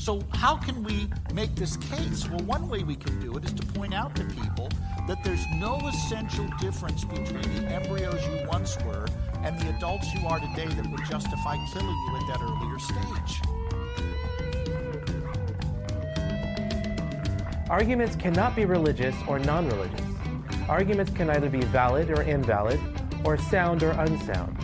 So, how can we make this case? Well, one way we can do it is to point out to people that there's no essential difference between the embryos you once were and the adults you are today that would justify killing you at that earlier stage. Arguments cannot be religious or non religious. Arguments can either be valid or invalid, or sound or unsound.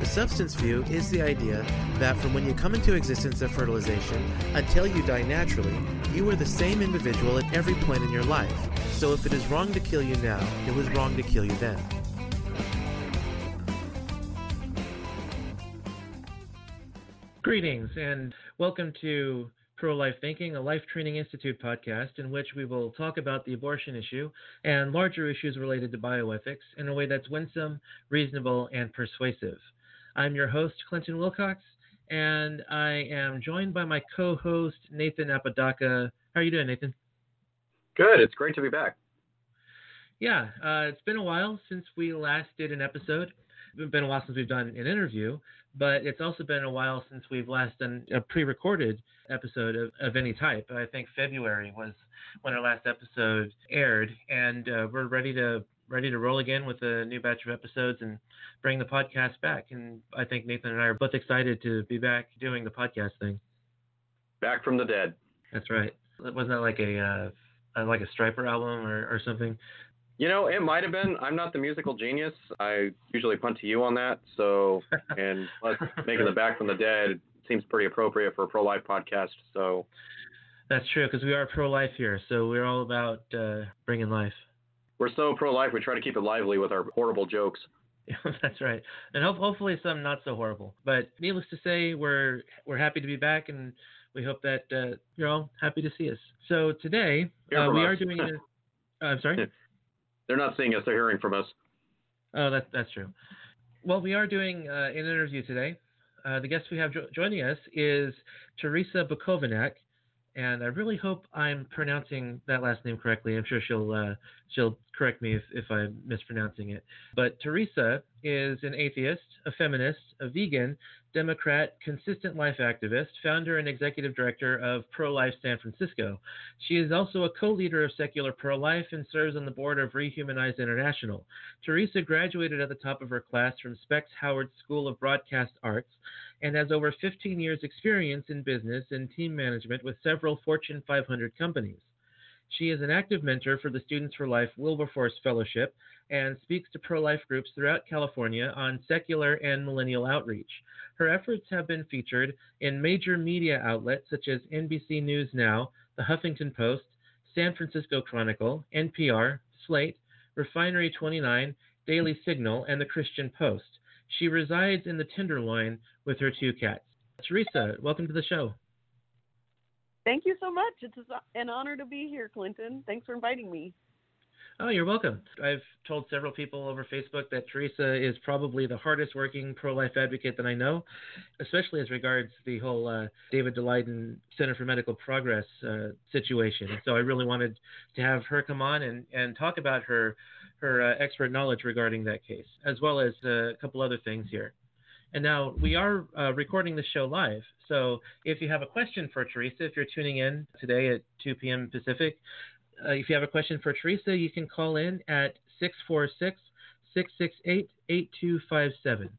The substance view is the idea that from when you come into existence at fertilization until you die naturally, you are the same individual at every point in your life. So if it is wrong to kill you now, it was wrong to kill you then. Greetings and welcome to Pro Life Thinking, a Life Training Institute podcast in which we will talk about the abortion issue and larger issues related to bioethics in a way that's winsome, reasonable, and persuasive. I'm your host, Clinton Wilcox, and I am joined by my co host, Nathan Apodaca. How are you doing, Nathan? Good. It's great to be back. Yeah, uh, it's been a while since we last did an episode. It's been a while since we've done an interview, but it's also been a while since we've last done a pre-recorded episode of, of any type. I think February was when our last episode aired, and uh, we're ready to ready to roll again with a new batch of episodes and bring the podcast back. And I think Nathan and I are both excited to be back doing the podcast thing. Back from the dead. That's right. Wasn't that like a uh, like a Stryper album or, or something? You know, it might have been. I'm not the musical genius. I usually punt to you on that. So, and making the back from the dead seems pretty appropriate for a pro life podcast. So, that's true because we are pro life here. So we're all about uh, bringing life. We're so pro life. We try to keep it lively with our horrible jokes. that's right, and ho- hopefully some not so horrible. But needless to say, we're we're happy to be back, and we hope that uh, you're all happy to see us. So today uh, we us. are doing. I'm sorry. They're not seeing us; they're hearing from us. Oh, that's that's true. Well, we are doing uh, an interview today. Uh, the guest we have jo- joining us is Teresa Bukovinac, and I really hope I'm pronouncing that last name correctly. I'm sure she'll uh, she'll correct me if, if I'm mispronouncing it. But Teresa is an atheist, a feminist, a vegan, Democrat, consistent life activist, founder and executive director of Pro Life San Francisco. She is also a co leader of Secular Pro Life and serves on the board of Rehumanize International. Teresa graduated at the top of her class from Specs Howard School of Broadcast Arts and has over 15 years' experience in business and team management with several Fortune 500 companies. She is an active mentor for the Students for Life Wilberforce Fellowship and speaks to pro life groups throughout California on secular and millennial outreach. Her efforts have been featured in major media outlets such as NBC News Now, The Huffington Post, San Francisco Chronicle, NPR, Slate, Refinery 29, Daily Signal, and The Christian Post. She resides in the Tenderloin with her two cats. Teresa, welcome to the show. Thank you so much. It's an honor to be here, Clinton. Thanks for inviting me. Oh, you're welcome. I've told several people over Facebook that Teresa is probably the hardest working pro life advocate that I know, especially as regards the whole uh, David Daleiden Center for Medical Progress uh, situation. So I really wanted to have her come on and, and talk about her her uh, expert knowledge regarding that case, as well as uh, a couple other things here. And now we are uh, recording the show live. So if you have a question for Teresa, if you're tuning in today at 2 p.m. Pacific, uh, if you have a question for Teresa, you can call in at 646 668 8257.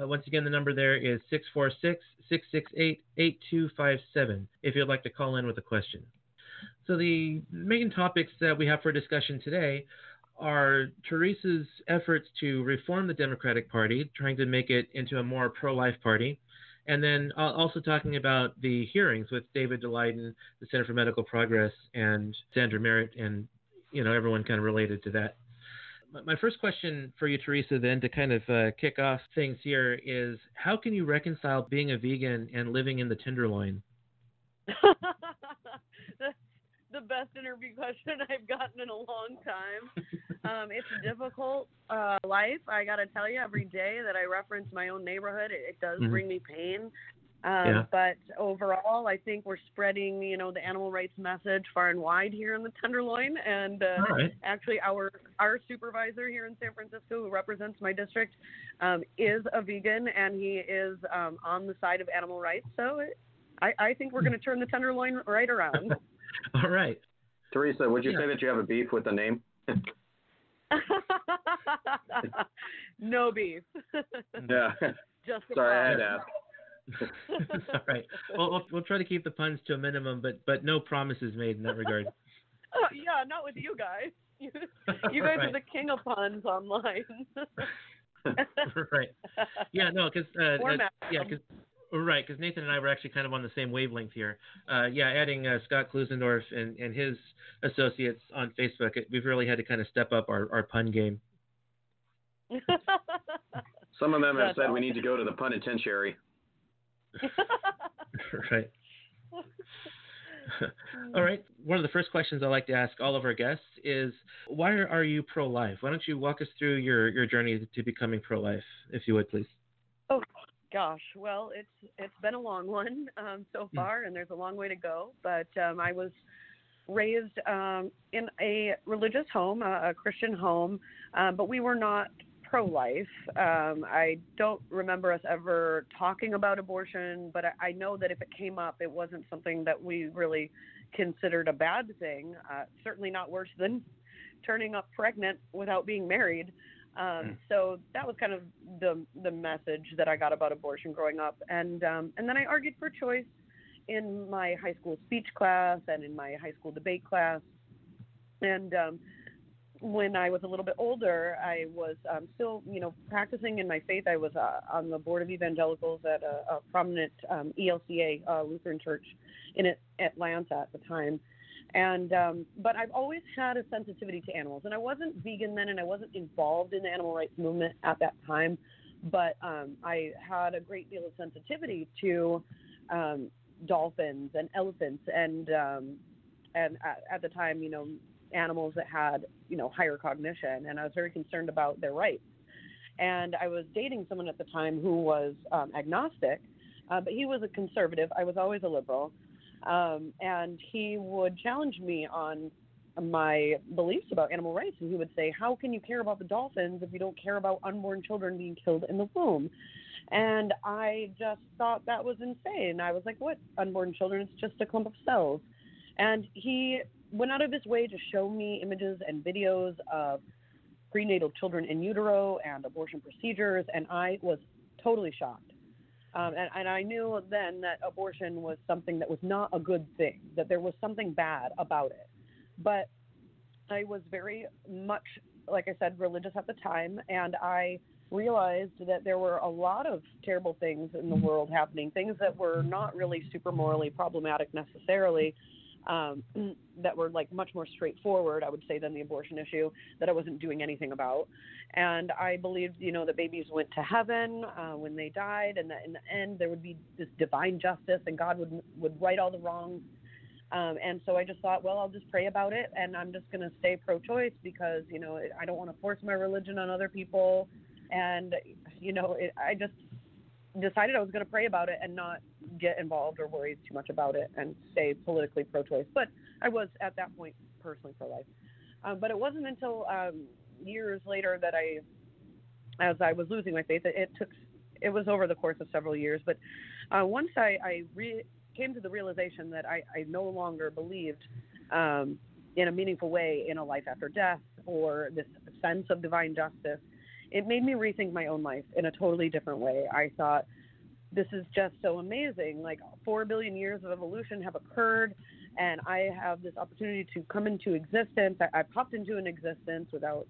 Uh, once again, the number there is 646 668 8257 if you'd like to call in with a question. So, the main topics that we have for discussion today are Teresa's efforts to reform the Democratic Party, trying to make it into a more pro life party, and then uh, also talking about the hearings with David Daleiden, the Center for Medical Progress, and Sandra Merritt, and you know everyone kind of related to that. My first question for you, Teresa, then to kind of uh, kick off things here is how can you reconcile being a vegan and living in the Tenderloin? the best interview question I've gotten in a long time. Um, it's a difficult uh, life. I got to tell you, every day that I reference my own neighborhood, it, it does mm-hmm. bring me pain. Um, yeah. But overall, I think we're spreading, you know, the animal rights message far and wide here in the Tenderloin. And uh, right. actually, our our supervisor here in San Francisco, who represents my district, um, is a vegan, and he is um, on the side of animal rights. So it, I, I think we're going to turn the tenderloin right around. All right. Teresa, would you Yeah. say that you have a beef with the name? no beef. Yeah. Just Sorry, I had pun. to ask. All right. Well, we'll we'll try to keep the puns to a minimum, but but no promises made in that regard. Oh, yeah, not with you guys. You, you guys right. are the king of puns online. right. Yeah, no, because uh, uh, yeah, because right, because Nathan and I were actually kind of on the same wavelength here. Uh, yeah, adding uh, Scott Klusendorf and, and his associates on Facebook, it, we've really had to kind of step up our, our pun game. Some of them have That's said we need to go to the penitentiary. right. all right. One of the first questions I like to ask all of our guests is, why are, are you pro-life? Why don't you walk us through your, your journey to becoming pro-life, if you would, please? Gosh, well, it's it's been a long one um, so Hmm. far, and there's a long way to go. But um, I was raised um, in a religious home, a, a Christian home, um, but we were not pro-life. Um, I don't remember us ever talking about abortion, but I, I know that if it came up, it wasn't something that we really considered a bad thing. Uh, certainly not worse than turning up pregnant without being married. Um, Mm. So that was kind of the the message that I got about abortion growing up, and um, and then I argued for choice in my high school speech class and in my high school debate class, and um, when I was a little bit older, I was um, still you know practicing in my faith. I was uh, on the board of evangelicals at a, a prominent um, ELCA uh, Lutheran church in Atlanta at the time, and um, but I've always had a sensitivity to animals, and I wasn't vegan then, and I wasn't involved in the animal rights movement at that time, but um, I had a great deal of sensitivity to um, dolphins and elephants, and um, and at, at the time, you know, animals that had you know higher cognition, and I was very concerned about their rights. And I was dating someone at the time who was um, agnostic, uh, but he was a conservative. I was always a liberal um, and he would challenge me on my beliefs about animal rights and he would say how can you care about the dolphins if you don't care about unborn children being killed in the womb? And i just thought that was insane. I was like what? Unborn children? It's just a clump of cells. And he went out of his way to show me images and videos of prenatal children in utero and abortion procedures and i was totally shocked um, and, and I knew then that abortion was something that was not a good thing, that there was something bad about it. But I was very much, like I said, religious at the time, and I realized that there were a lot of terrible things in the world happening, things that were not really super morally problematic necessarily. Um, that were like much more straightforward, I would say, than the abortion issue that I wasn't doing anything about and I believed, you know, that babies went to heaven uh, when they died, and that in the end there would be this divine justice, and God would would right all the wrongs. Um, and so I just thought, well, I'll just pray about it, and I'm just going to stay pro-choice because, you know, I don't want to force my religion on other people, and you know, it, I just decided I was going to pray about it and not get involved or worry too much about it, and stay politically pro-choice. But I was at that point personally pro-life. Um, but it wasn't until um, years later that I, as I was losing my faith, it, it took, it was over the course of several years. But uh, once I, I re- came to the realization that I, I no longer believed um, in a meaningful way in a life after death or this sense of divine justice, it made me rethink my own life in a totally different way. I thought, this is just so amazing. Like four billion years of evolution have occurred, and I have this opportunity to come into existence. I, I popped into an existence without,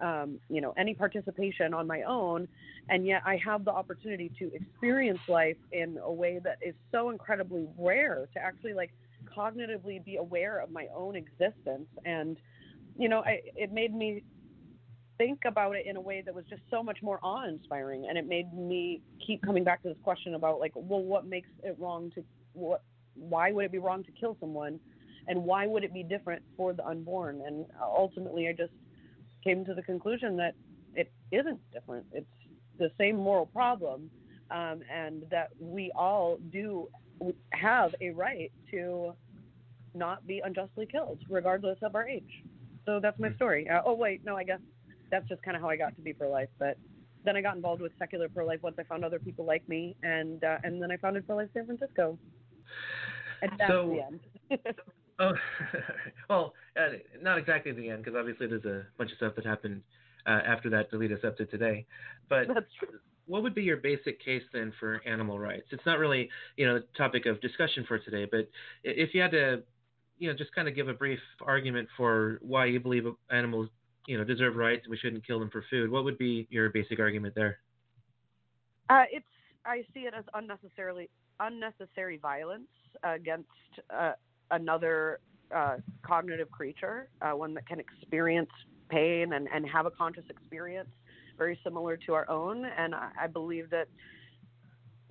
um, you know, any participation on my own, and yet I have the opportunity to experience life in a way that is so incredibly rare. To actually like cognitively be aware of my own existence, and you know, I, it made me think about it in a way that was just so much more awe-inspiring and it made me keep coming back to this question about like well what makes it wrong to what why would it be wrong to kill someone and why would it be different for the unborn? And ultimately i just came to the conclusion that it isn't different. It's the same moral problem um, and that we all do have a right to not be unjustly killed regardless of our age. So that's my story. Uh, oh wait no i guess that's just kind of how I got to be pro life. But then I got involved with secular pro life once I found other people like me, and uh, and then I founded Pro Life San Francisco. And that's So- the end. Oh, well, uh, not exactly the end, because obviously there's a bunch of stuff that happened uh, after that to lead us up to today. But that's true. what would be your basic case then for animal rights? It's not really, you know, the topic of discussion for today, but if you had to, you know, just kind of give a brief argument for why you believe animals, you know, deserve rights and we shouldn't kill them for food, what would be your basic argument there? Uh, it's I see it as unnecessarily unnecessary violence against uh, another uh, cognitive creature, uh, one that can experience pain and, and have a conscious experience, very similar to our own. And I, I believe that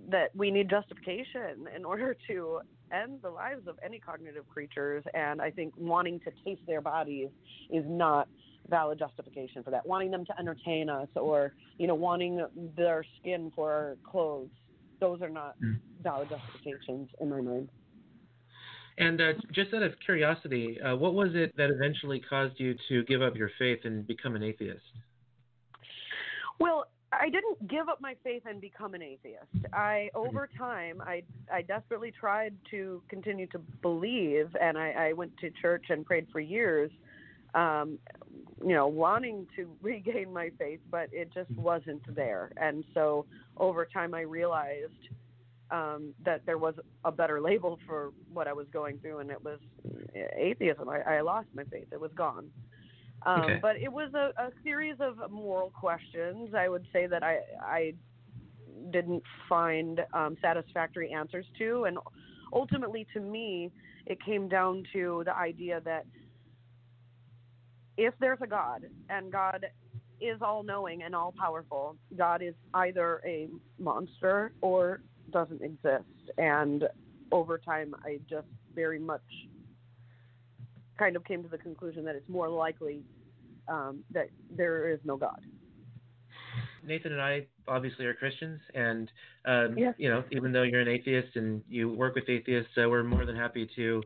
that we need justification in order to end the lives of any cognitive creatures. And I think wanting to taste their bodies is not valid justification for that. Wanting them to entertain us or, you know, wanting their skin for our clothes, those are not Mm. valid justifications in my mind. And uh, just out of curiosity, uh, what was it that eventually caused you to give up your faith and become an atheist? Well, I didn't give up my faith and become an atheist. I over time I I desperately tried to continue to believe and I, I went to church and prayed for years, um, you know, wanting to regain my faith, but it just wasn't there. And so over time I realized um, that there was a better label for what I was going through, and it was atheism. I, I lost my faith; it was gone. Um, Okay. But it was a, a series of moral questions. I would say that I I didn't find um, satisfactory answers to, and ultimately, to me, it came down to the idea that if there's a God and God is all knowing and all powerful, God is either a monster or doesn't exist. And over time, I just very much kind of came to the conclusion that it's more likely um, that there is no God. Nathan and I obviously are Christians, and um, Yes. you know, even though you're an atheist and you work with atheists, uh, we're more than happy to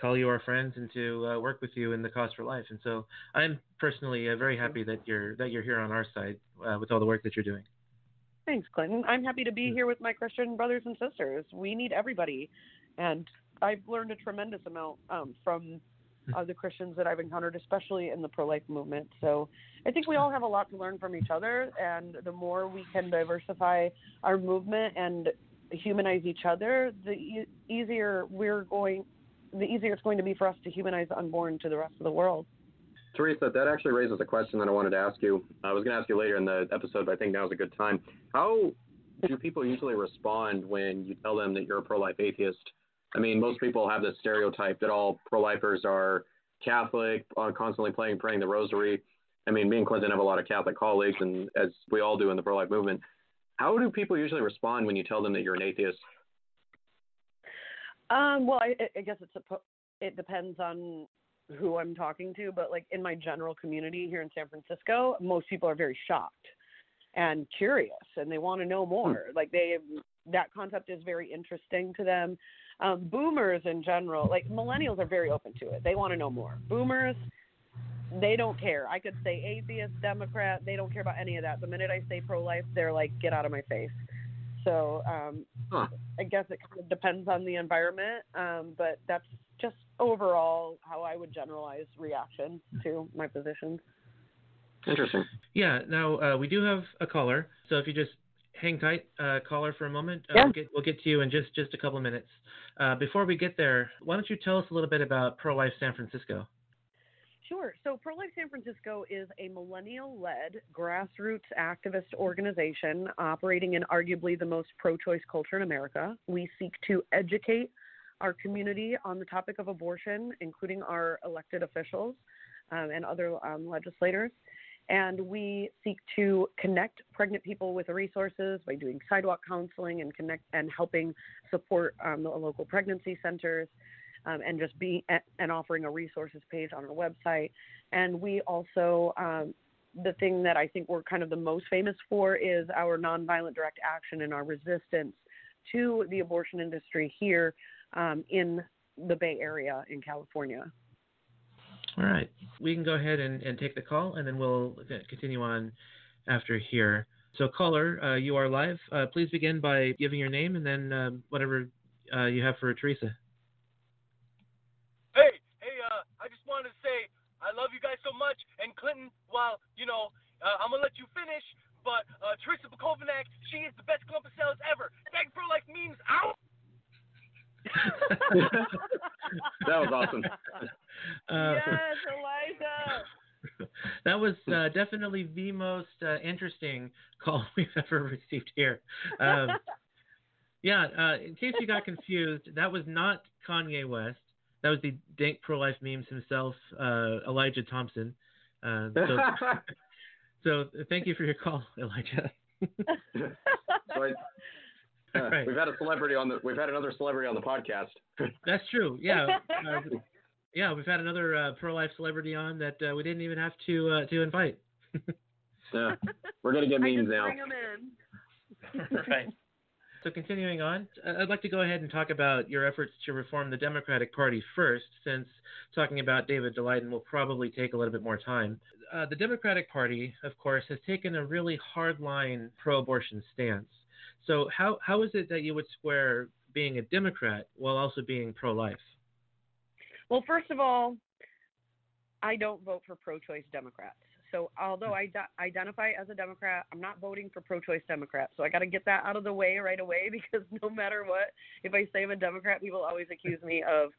call you our friends and to uh, work with you in the cause for life. And so, I'm personally uh, very happy that you're that you're here on our side uh, with all the work that you're doing. Thanks, Clinton. I'm happy to be here with my Christian brothers and sisters. We need everybody, and I've learned a tremendous amount um, from uh, the Christians that I've encountered, especially in the pro-life movement. So I think we all have a lot to learn from each other, and the more we can diversify our movement and humanize each other, the e- easier we're going, the easier it's going to be for us to humanize the unborn to the rest of the world. Teresa, that actually raises a question that I wanted to ask you. I was going to ask you later in the episode, but I think now's a good time. How do people usually respond when you tell them that you're a pro-life atheist? I mean, most people have this stereotype that all pro-lifers are Catholic, are constantly playing, praying the rosary. I mean, me and Clinton have a lot of Catholic colleagues, and as we all do in the pro-life movement. How do people usually respond when you tell them that you're an atheist? Um, well, I, I guess it's a, it depends on who I'm talking to, but like in my general community here in San Francisco, most people are very shocked and curious, and they want to know more. Like they, that concept is very interesting to them. Um, boomers in general, like millennials, are very open to it. They want to know more. Boomers, they don't care. I could say atheist, Democrat, they don't care about any of that. The minute I say pro-life, they're like, get out of my face. So um, Huh. I guess it kind of depends on the environment, um, but that's just overall how I would generalize reaction to my positions. Interesting. Yeah. Now uh, we do have a caller, so if you just hang tight, uh, caller, for a moment. Uh, Yeah. we'll, get, we'll get to you in just just a couple of minutes. Uh, before we get there, why don't you tell us a little bit about Pro Life San Francisco? Sure. So Pro Life San Francisco is a millennial led grassroots activist organization operating in arguably the most pro choice culture in America. We seek to educate our community on the topic of abortion, including our elected officials um, and other um, legislators. And we seek to connect pregnant people with resources by doing sidewalk counseling and connect and helping support um, the local pregnancy centers um, and just be and offering a resources page on our website. And we also, um, the thing that I think we're kind of the most famous for is our nonviolent direct action and our resistance to the abortion industry here um, in the Bay Area in California. All right. We can go ahead and, and take the call, and then we'll continue on after here. So, caller, uh, you are live. Uh, please begin by giving your name and then um, whatever uh, you have for Teresa. Hey, hey, uh, I just wanted to say I love you guys so much. And Clinton, while, you know, uh, I'm going to let you finish, but uh, Teresa Bukovac, she is the best Columbus Sales ever. Thank for like memes out. that was awesome. Uh, yes, Elijah. that was uh, definitely the most uh, interesting call we've ever received here. Um, yeah, uh, in case you got confused, that was not Kanye West. That was the dank pro life memes himself, uh, Elijah Thompson. Uh, so, so, thank you for your call, Elijah. so I, uh, right. We've had a celebrity on the. We've had another celebrity on the podcast. That's true. Yeah. Uh, yeah, we've had another uh, pro life celebrity on that uh, we didn't even have to uh, to invite. yeah, we're gonna get memes now. right. So continuing on, I'd like to go ahead and talk about your efforts to reform the Democratic Party first, since talking about David Daleiden will probably take a little bit more time. Uh, the Democratic Party, of course, has taken a really hardline pro-abortion stance. So how how is it that you would square being a Democrat while also being pro-life? Well, first of all, I don't vote for pro-choice Democrats. So although I identify as a Democrat, I'm not voting for pro-choice Democrats. So I got to get that out of the way right away because no matter what, if I say I'm a Democrat, people always accuse me of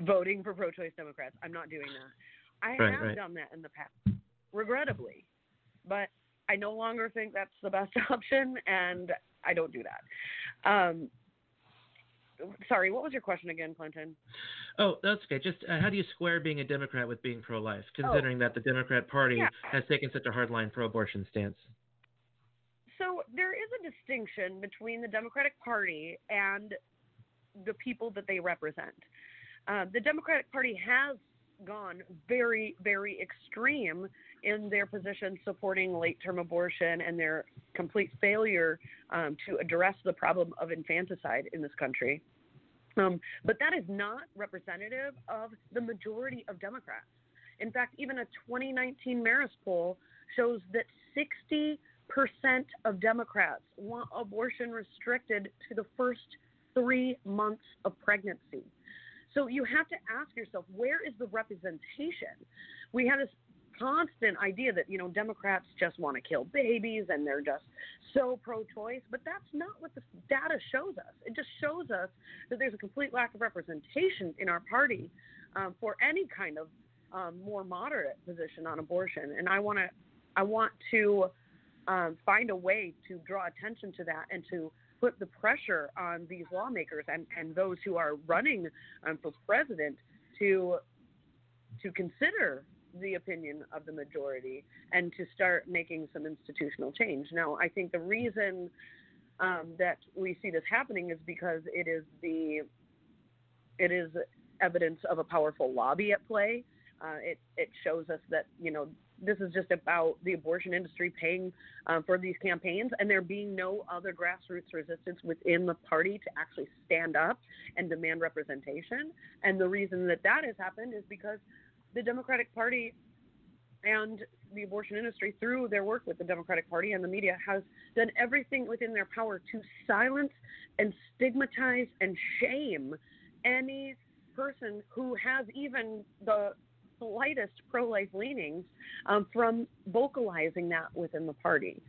voting for pro-choice Democrats. I'm not doing that. I right, have right. done that in the past, regrettably, but I no longer think that's the best option, and I don't do that. Um, sorry, what was your question again, Clinton? Oh, that's okay. Just uh, how do you square being a Democrat with being pro-life, considering oh. that the Democrat Party yeah. has taken such a hardline pro-abortion stance? So there is a distinction between the Democratic Party and the people that they represent. Uh, the Democratic Party has gone very, very extreme in their position supporting late term abortion and their complete failure um, to address the problem of infanticide in this country. Um, but that is not representative of the majority of Democrats. In fact, even a 2019 Marist poll shows that 60% of Democrats want abortion restricted to the first three months of pregnancy. So you have to ask yourself, where is the representation? We have this constant idea that you know Democrats just want to kill babies and they're just so pro-choice, but that's not what the data shows us. It just shows us that there's a complete lack of representation in our party um, for any kind of um, more moderate position on abortion, and I want to I want to um, find a way to draw attention to that and to put the pressure on these lawmakers and, and those who are running um, for president to to consider the opinion of the majority and to start making some institutional change. Now, I think the reason um, that we see this happening is because it is the it is evidence of a powerful lobby at play. Uh, it it shows us that you know this is just about the abortion industry paying um, for these campaigns and there being no other grassroots resistance within the party to actually stand up and demand representation. And the reason that that has happened is because the Democratic Party and the abortion industry, through their work with the Democratic Party and the media, has done everything within their power to silence and stigmatize and shame any person who has even the slightest pro life leanings um, from vocalizing that within the party.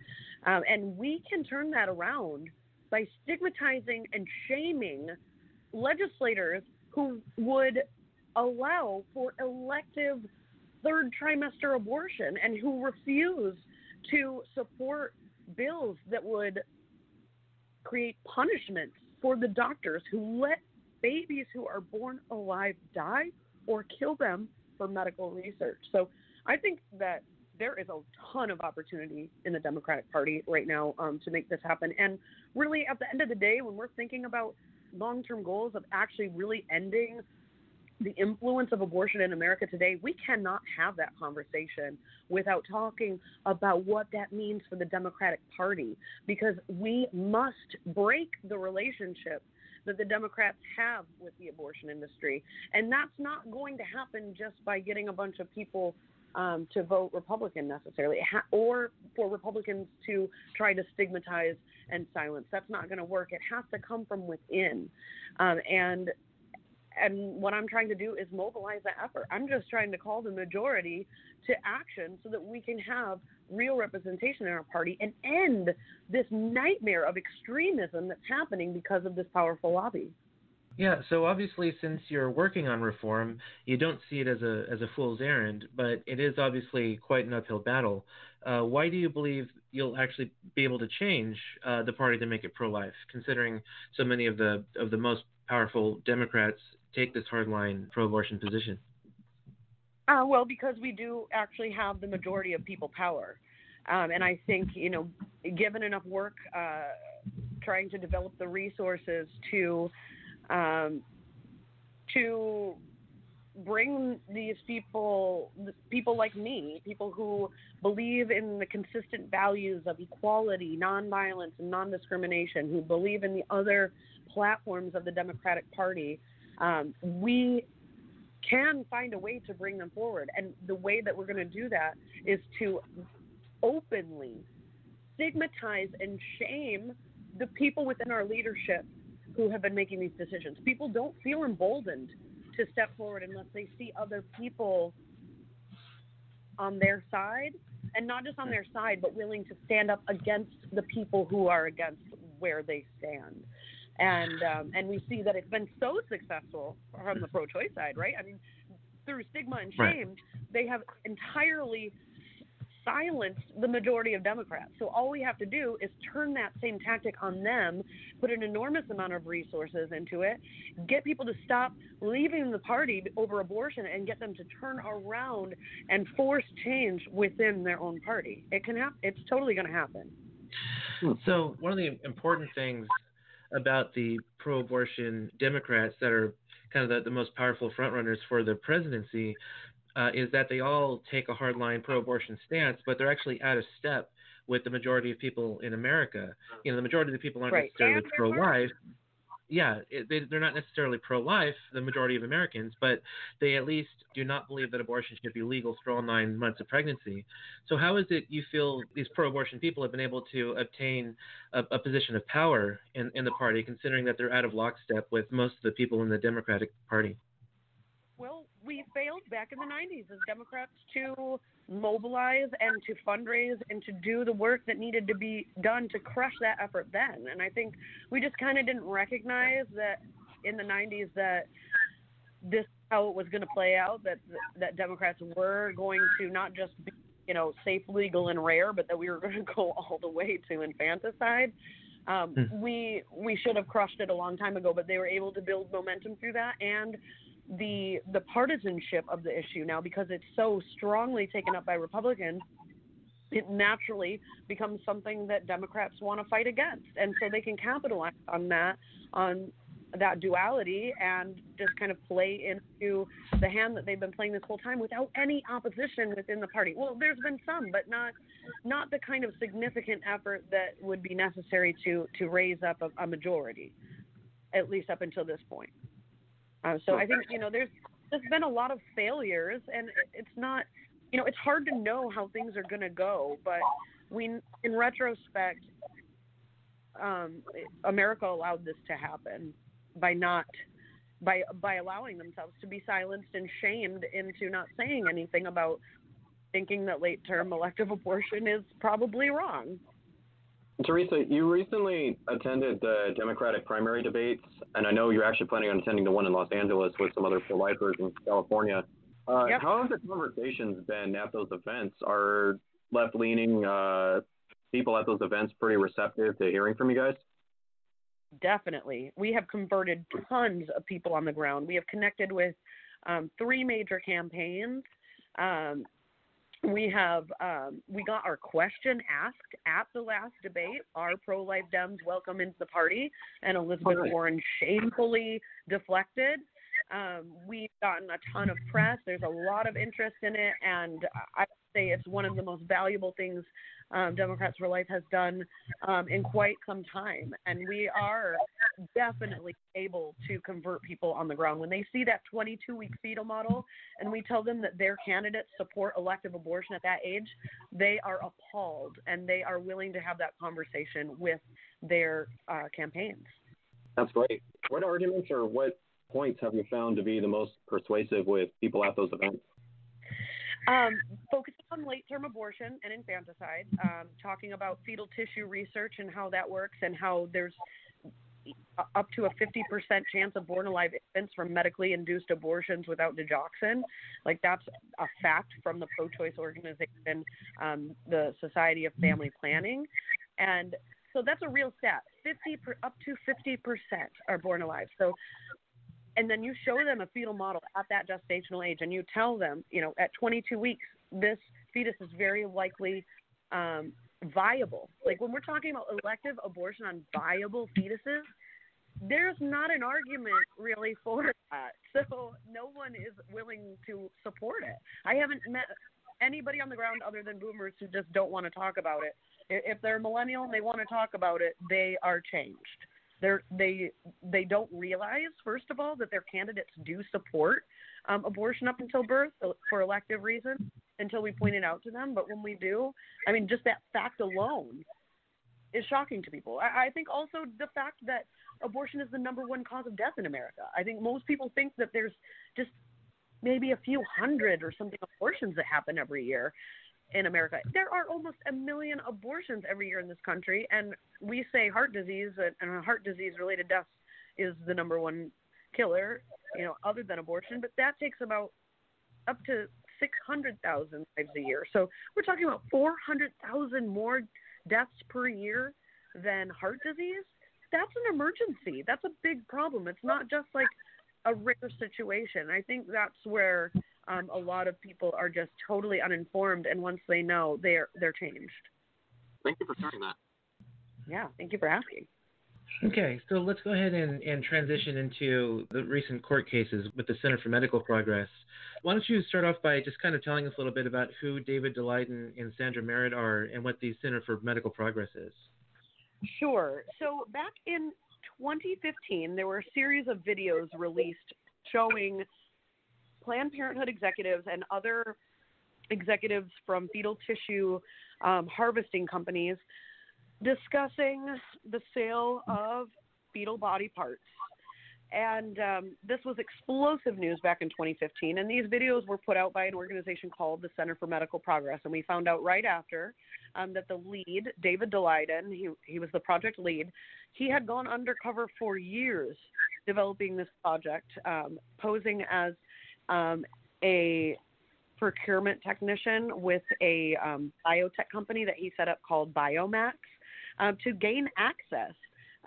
Um, and we can turn that around by stigmatizing and shaming legislators who would allow for elective third trimester abortion and who refuse to support bills that would create punishments for the doctors who let babies who are born alive die or kill them for medical research. So I think that there is a ton of opportunity in the Democratic Party right now um, to make this happen. And really, at the end of the day, when we're thinking about long term goals of actually really ending the influence of abortion in America today, we cannot have that conversation without talking about what that means for the Democratic Party because we must break the relationship that the Democrats have with the abortion industry. And that's not going to happen just by getting a bunch of people um, to vote Republican necessarily, ha- or for Republicans to try to stigmatize and silence. That's not going to work. It has to come from within, um, and and what I'm trying to do is mobilize that effort. I'm just trying to call the majority to action so that we can have real representation in our party and end this nightmare of extremism that's happening because of this powerful lobby. Yeah, so obviously, since you're working on reform, you don't see it as a as a fool's errand, but it is obviously quite an uphill battle. Uh, why do you believe you'll actually be able to change uh, the party to make it pro-life, considering so many of the of the most powerful Democrats take this hardline pro-abortion position? Uh, well, because we do actually have the majority of people power, um, and I think you know, given enough work, uh, trying to develop the resources to um, to bring these people, people like me, people who believe in the consistent values of equality, nonviolence, and non-discrimination, who believe in the other platforms of the Democratic Party, um, we can find a way to bring them forward. And the way that we're going to do that is to openly stigmatize and shame the people within our leadership who have been making these decisions. People don't feel emboldened to step forward unless they see other people on their side and not just on their side but willing to stand up against the people who are against where they stand and um, and we see that it's been so successful from the pro-choice side right i mean through stigma and shame right. they have entirely silenced the majority of Democrats. So all we have to do is turn that same tactic on them, put an enormous amount of resources into it, get people to stop leaving the party over abortion and get them to turn around and force change within their own party. It can happen. It's totally going to happen. So one of the important things about the pro-abortion Democrats that are kind of the, the most powerful frontrunners for the presidency uh, is that they all take a hardline pro-abortion stance, but they're actually out of step with the majority of people in America. You know, the majority of the people aren't right. necessarily pro-life. Yeah, it, they, they're not necessarily pro-life, the majority of Americans, but they at least do not believe that abortion should be legal through all nine months of pregnancy. So how is it you feel these pro-abortion people have been able to obtain a, a position of power in, in the party, considering that they're out of lockstep with most of the people in the Democratic Party? We failed back in the 90s as Democrats to mobilize and to fundraise and to do the work that needed to be done to crush that effort then. And I think we just kind of didn't recognize that in the 90s that this how it was going to play out that that Democrats were going to not just be you know safe, legal, and rare, but that we were going to go all the way to infanticide. Um, mm. We we should have crushed it a long time ago, but they were able to build momentum through that and the the partisanship of the issue now because it's so strongly taken up by Republicans it naturally becomes something that Democrats want to fight against and so they can capitalize on that on that duality and just kind of play into the hand that they've been playing this whole time without any opposition within the party. Well, there's been some, but not not the kind of significant effort that would be necessary to to raise up a, a majority, at least up until this point. Uh, so I think you know there's there's been a lot of failures, and it's not you know it's hard to know how things are going to go, but we in retrospect, um, America allowed this to happen by not by by allowing themselves to be silenced and shamed into not saying anything about thinking that late term elective abortion is probably wrong. Teresa, you recently attended the Democratic primary debates, and I know you're actually planning on attending the one in Los Angeles with some other pro-lifers in California. Uh, yep. How have the conversations been at those events? Are left-leaning uh, people at those events pretty receptive to hearing from you guys? Definitely. We have converted tons of people on the ground. We have connected with um, three major campaigns. Um, we have um, we got our question asked at the last debate. Are pro-life Dems welcome into the party? And Elizabeth okay. Warren shamefully deflected. Um, we've gotten a ton of press. There's a lot of interest in it, and I say it's one of the most valuable things um, Democrats for Life has done um, in quite some time. And we are definitely able to convert people on the ground. When they see that 22 week fetal model and we tell them that their candidates support elective abortion at that age, they are appalled and they are willing to have that conversation with their uh, campaigns. That's great. What arguments or what points have you found to be the most persuasive with people at those events? Um, focusing on late term abortion and infanticide, um, talking about fetal tissue research and how that works, and how there's up to a 50% chance of born alive infants from medically induced abortions without digoxin. Like that's a fact from the pro choice organization, um, the Society of Family Planning. And so that's a real stat. 50 per, up to 50% are born alive. So and then you show them a fetal model at that gestational age and you tell them, you know, at 22 weeks, this fetus is very likely um, viable. Like when we're talking about elective abortion on viable fetuses, there's not an argument really for that. So no one is willing to support it. I haven't met anybody on the ground other than boomers who just don't want to talk about it. If they're millennial and they want to talk about it, they are changed. They're, they they don't realize, first of all, that their candidates do support um, abortion up until birth for elective reasons until we point it out to them. But when we do, I mean, just that fact alone is shocking to people. I, I think also the fact that abortion is the number one cause of death in America. I think most people think that there's just maybe a few hundred or something abortions that happen every year in America. There are almost a million abortions every year in this country, and we say heart disease and heart disease related deaths is the number one killer, you know, other than abortion, but that takes about up to 600,000 lives a year. So we're talking about 400,000 more deaths per year than heart disease. That's an emergency. That's a big problem. It's not just like a rare situation. I think that's where um, a lot of people are just totally uninformed, and once they know, they're they're changed. Thank you for sharing that. Yeah, thank you for asking. Okay, so let's go ahead and, and transition into the recent court cases with the Center for Medical Progress. Why don't you start off by just kind of telling us a little bit about who David Daleiden and Sandra Merritt are and what the Center for Medical Progress is? Sure. So back in 2015, there were a series of videos released showing Planned Parenthood executives and other executives from fetal tissue um, harvesting companies discussing the sale of fetal body parts. And um, this was explosive news back in 2015. And these videos were put out by an organization called the Center for Medical Progress. And we found out right after um, that the lead, David Daleiden, he, he was the project lead, he had gone undercover for years developing this project, um, posing as um, a procurement technician with a um, biotech company that he set up called Biomax um, to gain access.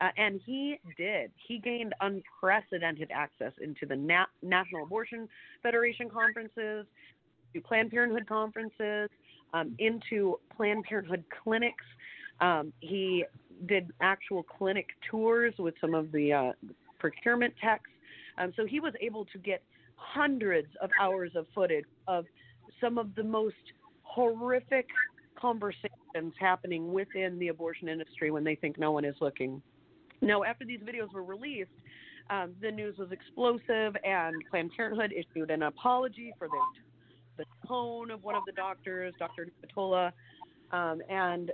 Uh, and he did. He gained unprecedented access into the Na- National Abortion Federation conferences, to Planned Parenthood conferences, um, into Planned Parenthood clinics. Um, he did actual clinic tours with some of the uh, procurement techs. Um, so he was able to get hundreds of hours of footage of some of the most horrific conversations happening within the abortion industry when they think no one is looking. Now, after these videos were released, um, the news was explosive, and Planned Parenthood issued an apology for the, the tone of one of the doctors, Dr. Patola, um, and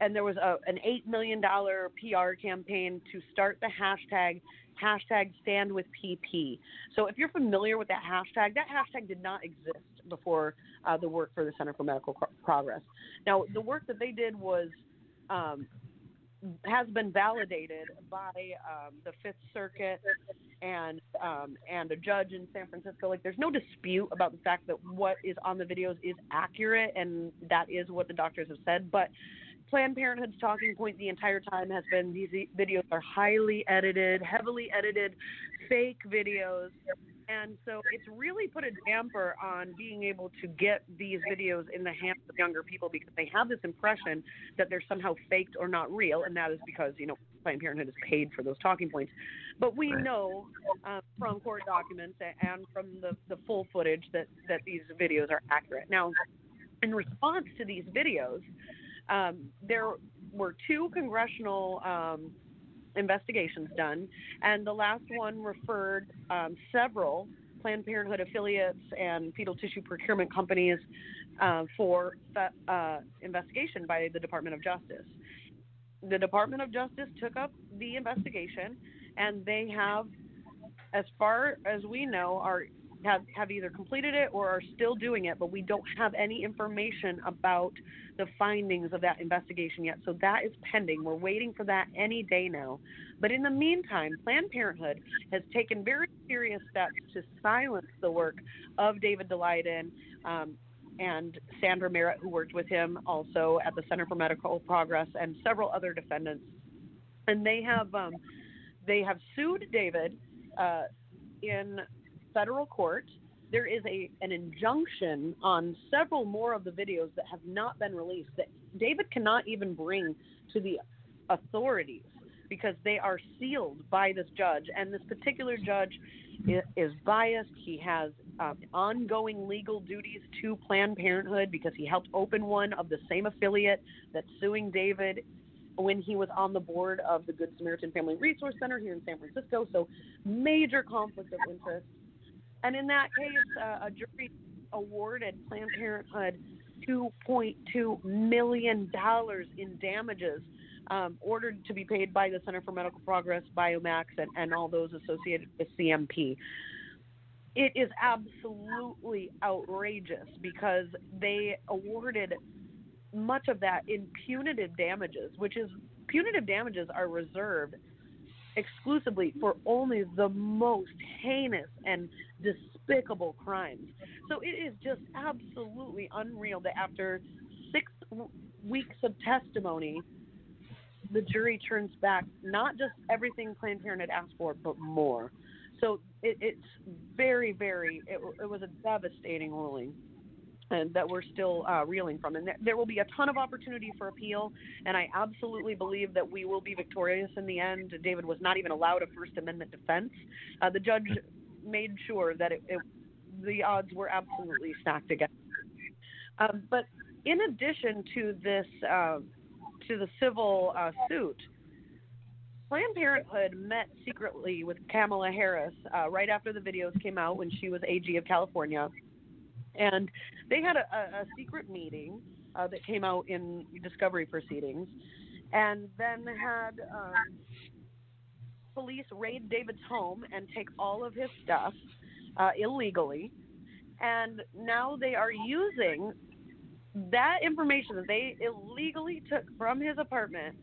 and there was a, an eight million dollar PR campaign to start the hashtag hashtag stand with PP. So if you're familiar with that hashtag, that hashtag did not exist before uh, the work for the Center for Medical Progress. Now, the work that they did was um, has been validated by um, the Fifth Circuit and um, and a judge in San Francisco. Like, there's no dispute about the fact that what is on the videos is accurate, and that is what the doctors have said. But Planned Parenthood's talking point the entire time has been these videos are highly edited, heavily edited, fake videos. And so it's really put a damper on being able to get these videos in the hands of younger people because they have this impression that they're somehow faked or not real, and that is because you know Planned Parenthood is paid for those talking points. But we know uh, from court documents and from the, the full footage that that these videos are accurate. Now, in response to these videos, um, there were two congressional um, investigations done, and the last one referred um, several Planned Parenthood affiliates and fetal tissue procurement companies uh, for uh, investigation by the Department of Justice. The Department of Justice took up the investigation, and they have, as far as we know, are have, have either completed it or are still doing it, but we don't have any information about the findings of that investigation yet. So that is pending. We're waiting for that any day now. But in the meantime, Planned Parenthood has taken very serious steps to silence the work of David Daleiden um, and Sandra Merritt, who worked with him also at the Center for Medical Progress, and several other defendants. And they have um, they have sued David uh, in federal court. There is a an injunction on several more of the videos that have not been released that David cannot even bring to the authorities because they are sealed by this judge, and this particular judge is, biased. He has um, ongoing legal duties to Planned Parenthood because he helped open one of the same affiliate that's suing David when he was on the board of the Good Samaritan Family Resource Center here in San Francisco. So, major conflict of interest. And in that case, uh, a jury awarded Planned Parenthood $2.2 million in damages um, ordered to be paid by the Center for Medical Progress, Biomax, and, and all those associated with CMP. It is absolutely outrageous because they awarded much of that in punitive damages, which is punitive damages are reserved exclusively for only the most heinous and despicable crimes. So it is just absolutely unreal that after six weeks of testimony, the jury turns back not just everything Planned Parenthood asked for, but more. So it, it's very, very, it, it was a devastating ruling and that we're still uh, reeling from. And there will be a ton of opportunity for appeal, and I absolutely believe that we will be victorious in the end. David was not even allowed a First Amendment defense. Uh, the judge made sure that it, it, the odds were absolutely stacked against. Um, but in addition to this, uh, to the civil uh, suit, Planned Parenthood met secretly with Kamala Harris uh, right after the videos came out when she was AG of California and they had a, a, a secret meeting uh, that came out in discovery proceedings, and then had um, police raid David's home and take all of his stuff uh, illegally. And now they are using that information that they illegally took from his apartment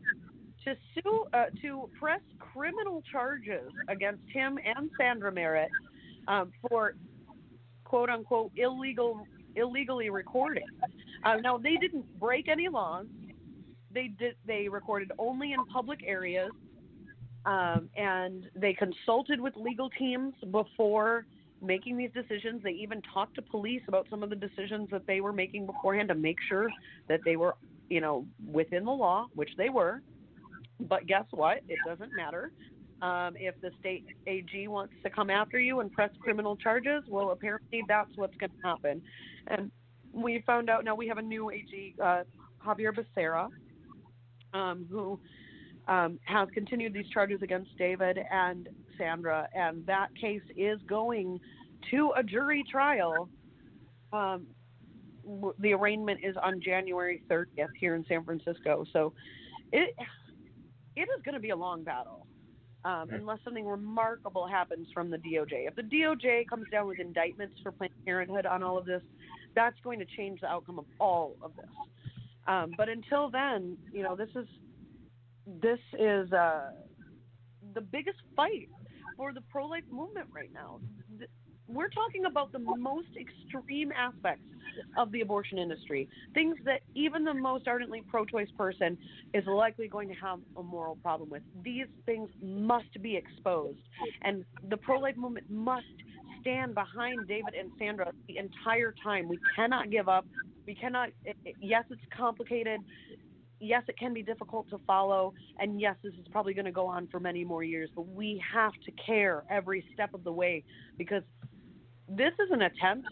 to sue uh, to press criminal charges against him and Sandra Merritt um, for quote unquote illegal illegally recording. Uh, now they didn't break any laws. They did. They recorded only in public areas, um, and they consulted with legal teams before making these decisions. They even talked to police about some of the decisions that they were making beforehand to make sure that they were, you know, within the law, which they were. But guess what? It doesn't matter um, if the state AG wants to come after you and press criminal charges, well, apparently that's what's going to happen. And we found out now we have a new AG, uh, Xavier Becerra, um, who um, has continued these charges against David and Sandra, and that case is going to a jury trial. Um, the arraignment is on January 30th here in San Francisco, so it it is going to be a long battle um, unless something remarkable happens from the DOJ. If the DOJ comes down with indictments for Planned Parenthood on all of this, that's going to change the outcome of all of this. Um, but until then, you know, this is this is uh, the biggest fight for the pro-life movement right now we're talking about the most extreme aspects of the abortion industry, things that even the most ardently pro choice person is likely going to have a moral problem with. These things must be exposed, and the pro life movement must stand behind David and Sandra the entire time. We cannot give up. We cannot, it, it, yes, it's complicated. Yes, it can be difficult to follow. And yes, this is probably going to go on for many more years, but we have to care every step of the way because this is an attempt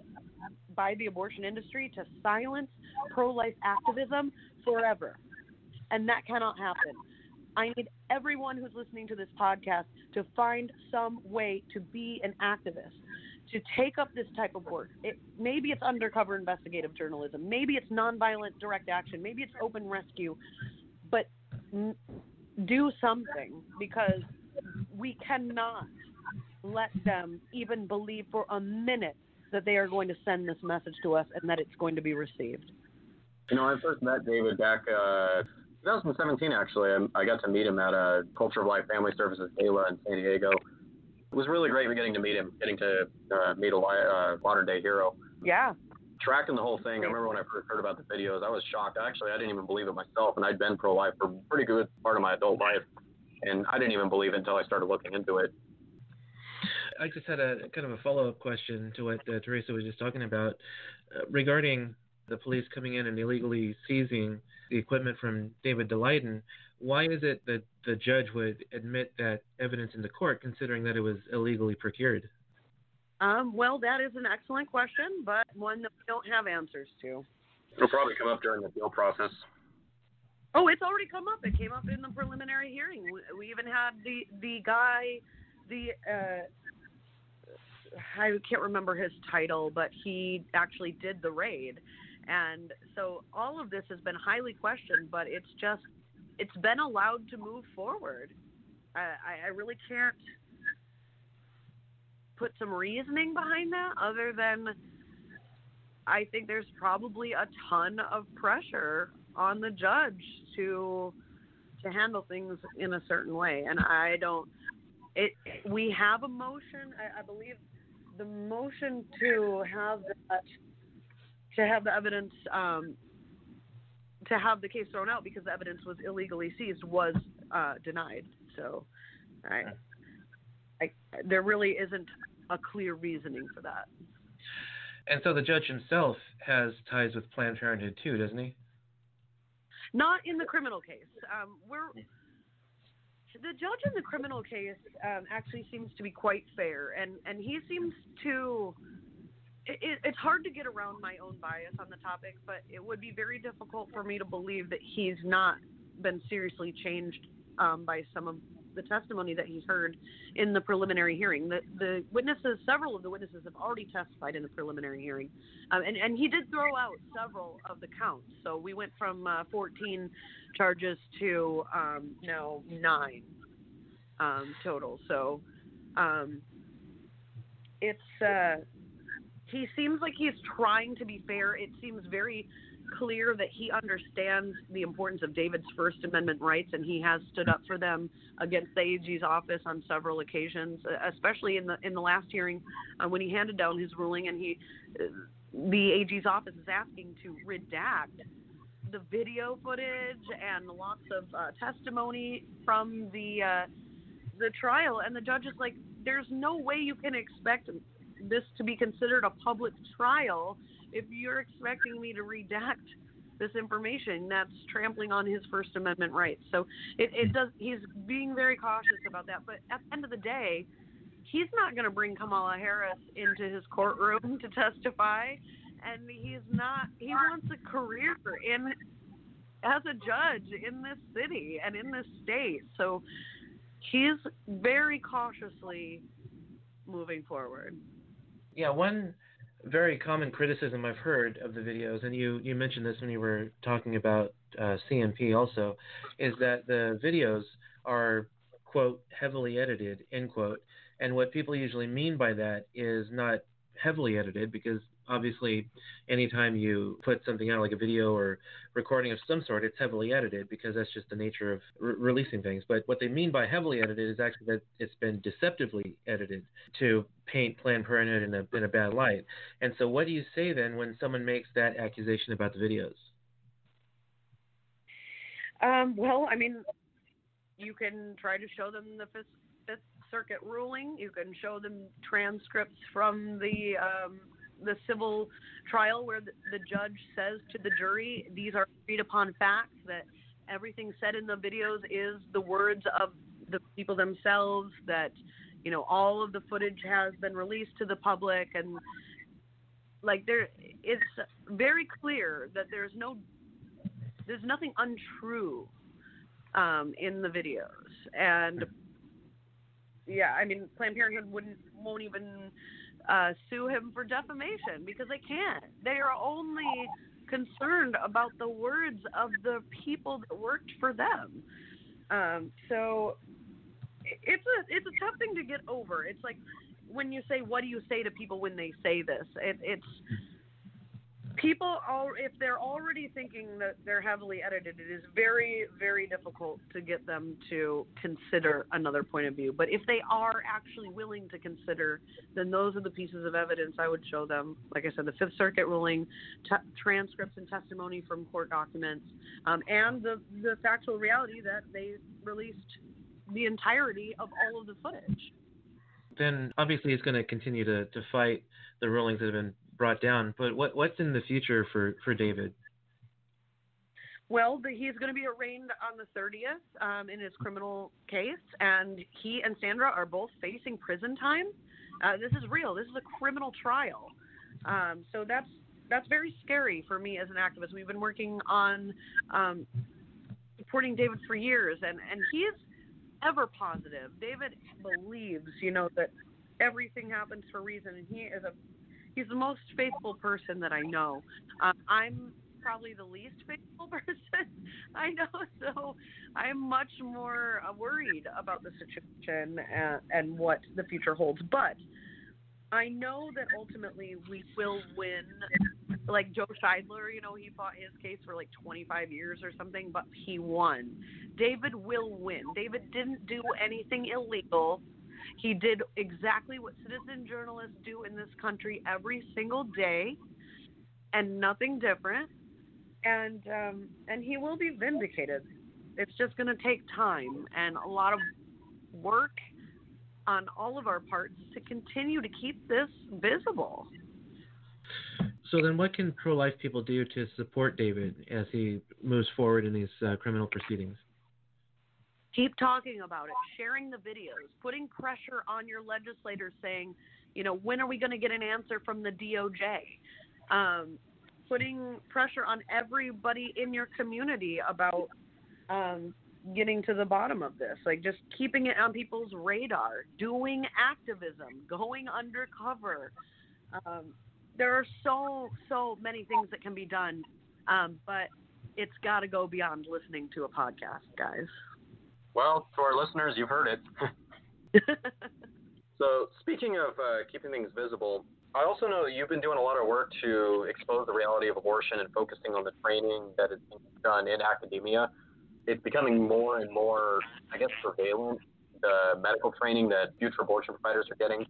by the abortion industry to silence pro life activism forever. And that cannot happen. I need everyone who's listening to this podcast to find some way to be an activist, to take up this type of work. It, maybe it's undercover investigative journalism, maybe it's nonviolent direct action, maybe it's open rescue, but n- do something because we cannot let them even believe for a minute that they are going to send this message to us and that it's going to be received. You know, I first met David back uh, 2017. Actually, I, I got to meet him at a Culture of Life Family Services gala in San Diego. It was really great getting to meet him, getting to uh, meet a uh, modern day hero. Yeah. Tracking the whole thing. I remember when I first heard about the videos, I was shocked. Actually, I didn't even believe it myself, and I'd been pro-life for a pretty good part of my adult life, and I didn't even believe it until I started looking into it. I just had a kind of a follow up question to what uh, Terrisa was just talking about uh, regarding the police coming in and illegally seizing the equipment from David Daleiden. Why is it that the judge would admit that evidence in the court, considering that it was illegally procured? Um, well, that is an excellent question, but one that we don't have answers to. It'll probably come up during the appeal process. Oh, it's already come up. It came up in the preliminary hearing. We, we even had the the guy, the uh, I can't remember his title, but he actually did the raid. And so all of this has been highly questioned, but it's just it's been allowed to move forward. I, I really can't put some reasoning behind that other than I think there's probably a ton of pressure on the judge to to handle things in a certain way and I don't it we have a motion I, I believe the motion to have that to have the evidence um, to have the case thrown out because the evidence was illegally seized was uh, denied. So, I, I, there really isn't a clear reasoning for that. And so the judge himself has ties with Planned Parenthood too, doesn't he? Not in the criminal case. Um, we're the judge in the criminal case um, actually seems to be quite fair, and and he seems to. It, it's hard to get around my own bias on the topic, but it would be very difficult for me to believe that he's not been seriously changed um, by some of the testimony that he's heard in the preliminary hearing. The, the witnesses, several of the witnesses, have already testified in the preliminary hearing, um, and and he did throw out several of the counts. So we went from uh, 14 charges to um, now nine um, total. So um, it's uh, he seems like he's trying to be fair. It seems very clear that he understands the importance of David's First Amendment rights, and he has stood up for them against the AG's office on several occasions, especially in the in the last hearing uh, when he handed down his ruling, and he uh, the AG's office is asking to redact the video footage and lots of uh, testimony from the uh, the trial, and the judge is like, "There's no way you can expect this to be considered a public trial if you're expecting me to redact this information. That's trampling on his First Amendment rights." So it, it does. He's being very cautious about that, but at the end of the day. He's not going to bring Kamala Harris into his courtroom to testify and he's not he wants a career in as a judge in this city and in this state so he's very cautiously moving forward yeah one very common criticism i've heard of the videos and you you mentioned this when you were talking about uh, cmp also is that the videos are quote heavily edited end quote. And what people usually mean by that is not heavily edited because obviously anytime you put something out like a video or recording of some sort it's heavily edited because that's just the nature of re- releasing things. But what they mean by heavily edited is actually that it's been deceptively edited to paint planned parenthood in a, in a bad light. And so what do you say then when someone makes that accusation about the videos? Um, well i mean you can try to show them the circuit ruling. You can show them transcripts from the um, the civil trial where the, the judge says to the jury, these are agreed upon facts, that everything said in the videos is the words of the people themselves, that, you know, all of the footage has been released to the public. And like there it's very clear that there's no there's nothing untrue um, in the videos, and yeah, I mean Planned Parenthood wouldn't won't even uh, sue him for defamation because they can't. They are only concerned about the words of the people that worked for them. Um, so it's a it's a tough thing to get over. It's like when you say, "What do you say to people when they say this?" It, it's people all if they're already thinking that they're heavily edited it is very very difficult to get them to consider another point of view. But if they are actually willing to consider then those are the pieces of evidence i would show them. Like i said the fifth circuit ruling t- transcripts and testimony from court documents um, and the, the factual reality that they released the entirety of all of the footage. Then obviously he's going to continue to fight the rulings that have been brought down. But what what's in the future for for David? Well, the, he's going to be arraigned on the 30th um, in his criminal case, and he and Sandra are both facing prison time. Uh, this is real. This is a criminal trial. Um, so that's that's very scary for me as an activist. We've been working on um, supporting David for years, and and he is ever positive. David believes, you know, that everything happens for a reason, and he is a he's the most faithful person that I know. Um, I'm probably the least faithful person I know, so I'm much more uh, worried about the situation and, and what the future holds. But I know that ultimately we will win. Like Joe Scheidler, you know, he fought his case for like 25 years or something, but he won. David will win. David didn't do anything illegal. He did exactly what citizen journalists do in this country every single day, and nothing different. And um, and he will be vindicated. It's just going to take time and a lot of work on all of our parts to continue to keep this visible. So then, what can pro-life people do to support David as he moves forward in these uh, criminal proceedings? Keep talking about it, sharing the videos, putting pressure on your legislators saying, you know, when are we going to get an answer from the DOJ? Um, putting pressure on everybody in your community about um, getting to the bottom of this, like just keeping it on people's radar, doing activism, going undercover. Um, there are so, so many things that can be done, um, but it's got to go beyond listening to a podcast, guys. Well, to our listeners, you've heard it. so, speaking of uh, keeping things visible, I also know that you've been doing a lot of work to expose the reality of abortion and focusing on the training that is being done in academia. It's becoming more and more, I guess, prevalent, the medical training that future abortion providers are getting.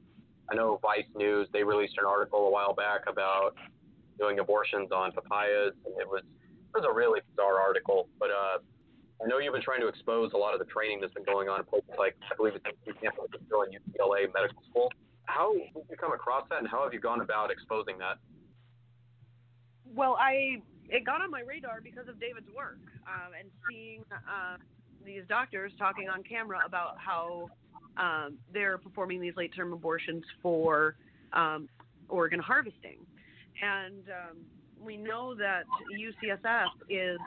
I know Vice News, they released an article a while back about doing abortions on papayas, and it was, it was a really bizarre article, but uh, I know you've been trying to expose a lot of the training that's been going on in places like, I believe it's Francisco and UCLA Medical School. How did you come across that, and how have you gone about exposing that? Well, I it got on my radar because of David's work um, and seeing uh, these doctors talking on camera about how um, they're performing these late-term abortions for um, organ harvesting, and um, we know that UCSF is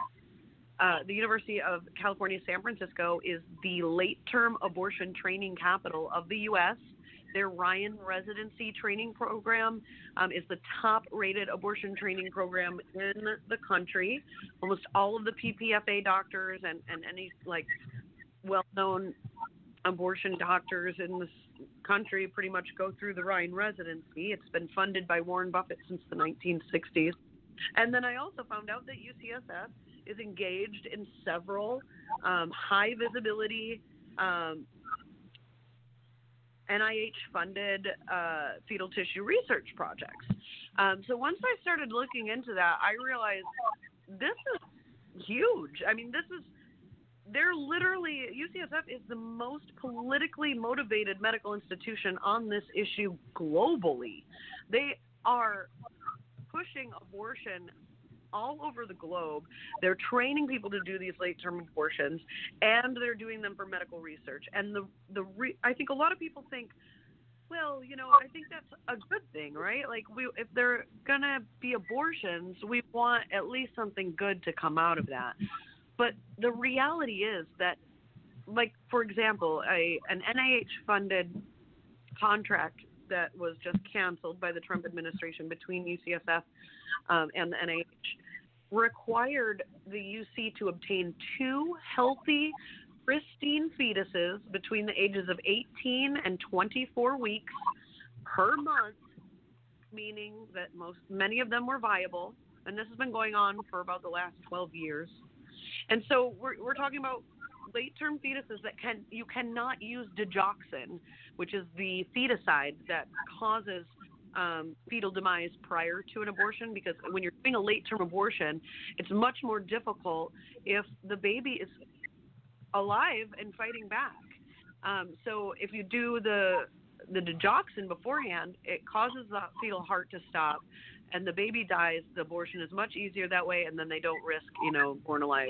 uh, the University of California, San Francisco is the late term abortion training capital of the U.S. Their Ryan residency training program um, is the top rated abortion training program in the country. Almost all of the PPFA doctors and, and any like well known abortion doctors in this country pretty much go through the Ryan residency. It's been funded by Warren Buffett since the 1960s. And then I also found out that UCSF is engaged in several um, high visibility um, NIH funded uh, fetal tissue research projects. Um, so once I started looking into that, I realized this is huge. I mean, this is they're literally UCSF is the most politically motivated medical institution on this issue globally. They are pushing abortion all over the globe. They're training people to do these late-term abortions, and they're doing them for medical research. And the the re- I think a lot of people think Well, you know, I think that's a good thing, right? Like we if they're to be abortions, we want at least something good to come out of that. But the reality is that like for example, a an NIH funded contract that was just canceled by the Trump administration between UCSF um, and the NIH required the UC to obtain two healthy, pristine fetuses between the ages of 18 and 24 weeks per month, meaning that most many of them were viable. And this has been going on for about the last 12 years. And so we're, we're talking about late-term fetuses that can you cannot use digoxin, which is the feticide that causes um, fetal demise prior to an abortion because when you're doing a late term abortion, it's much more difficult if the baby is alive and fighting back. Um, so if you do the the digoxin beforehand, it causes the fetal heart to stop, and the baby dies. The abortion is much easier that way, and then they don't risk, you know, born alive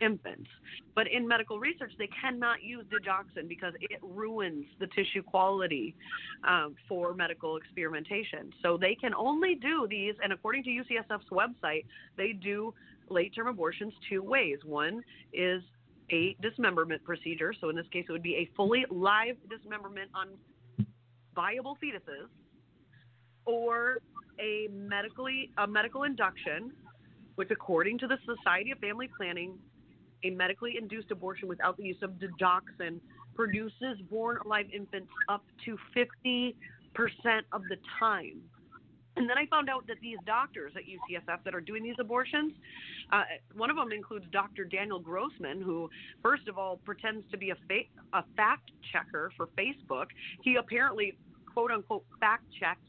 infants. But in medical research, they cannot use digoxin because it ruins the tissue quality um, for medical experimentation. So they can only do these, and according to UCSF's website, they do late term abortions two ways. One is a dismemberment procedure. So in this case, it would be a fully live dismemberment on viable fetuses, or a medically a medical induction, which according to the Society of Family Planning a medically induced abortion without the use of digoxin produces born alive infants up to 50% of the time. And then I found out that these doctors at UCSF that are doing these abortions, uh, one of them includes Dr. Daniel Grossman, who, first of all, pretends to be a, fa- a fact checker for Facebook. He apparently, quote unquote, fact checks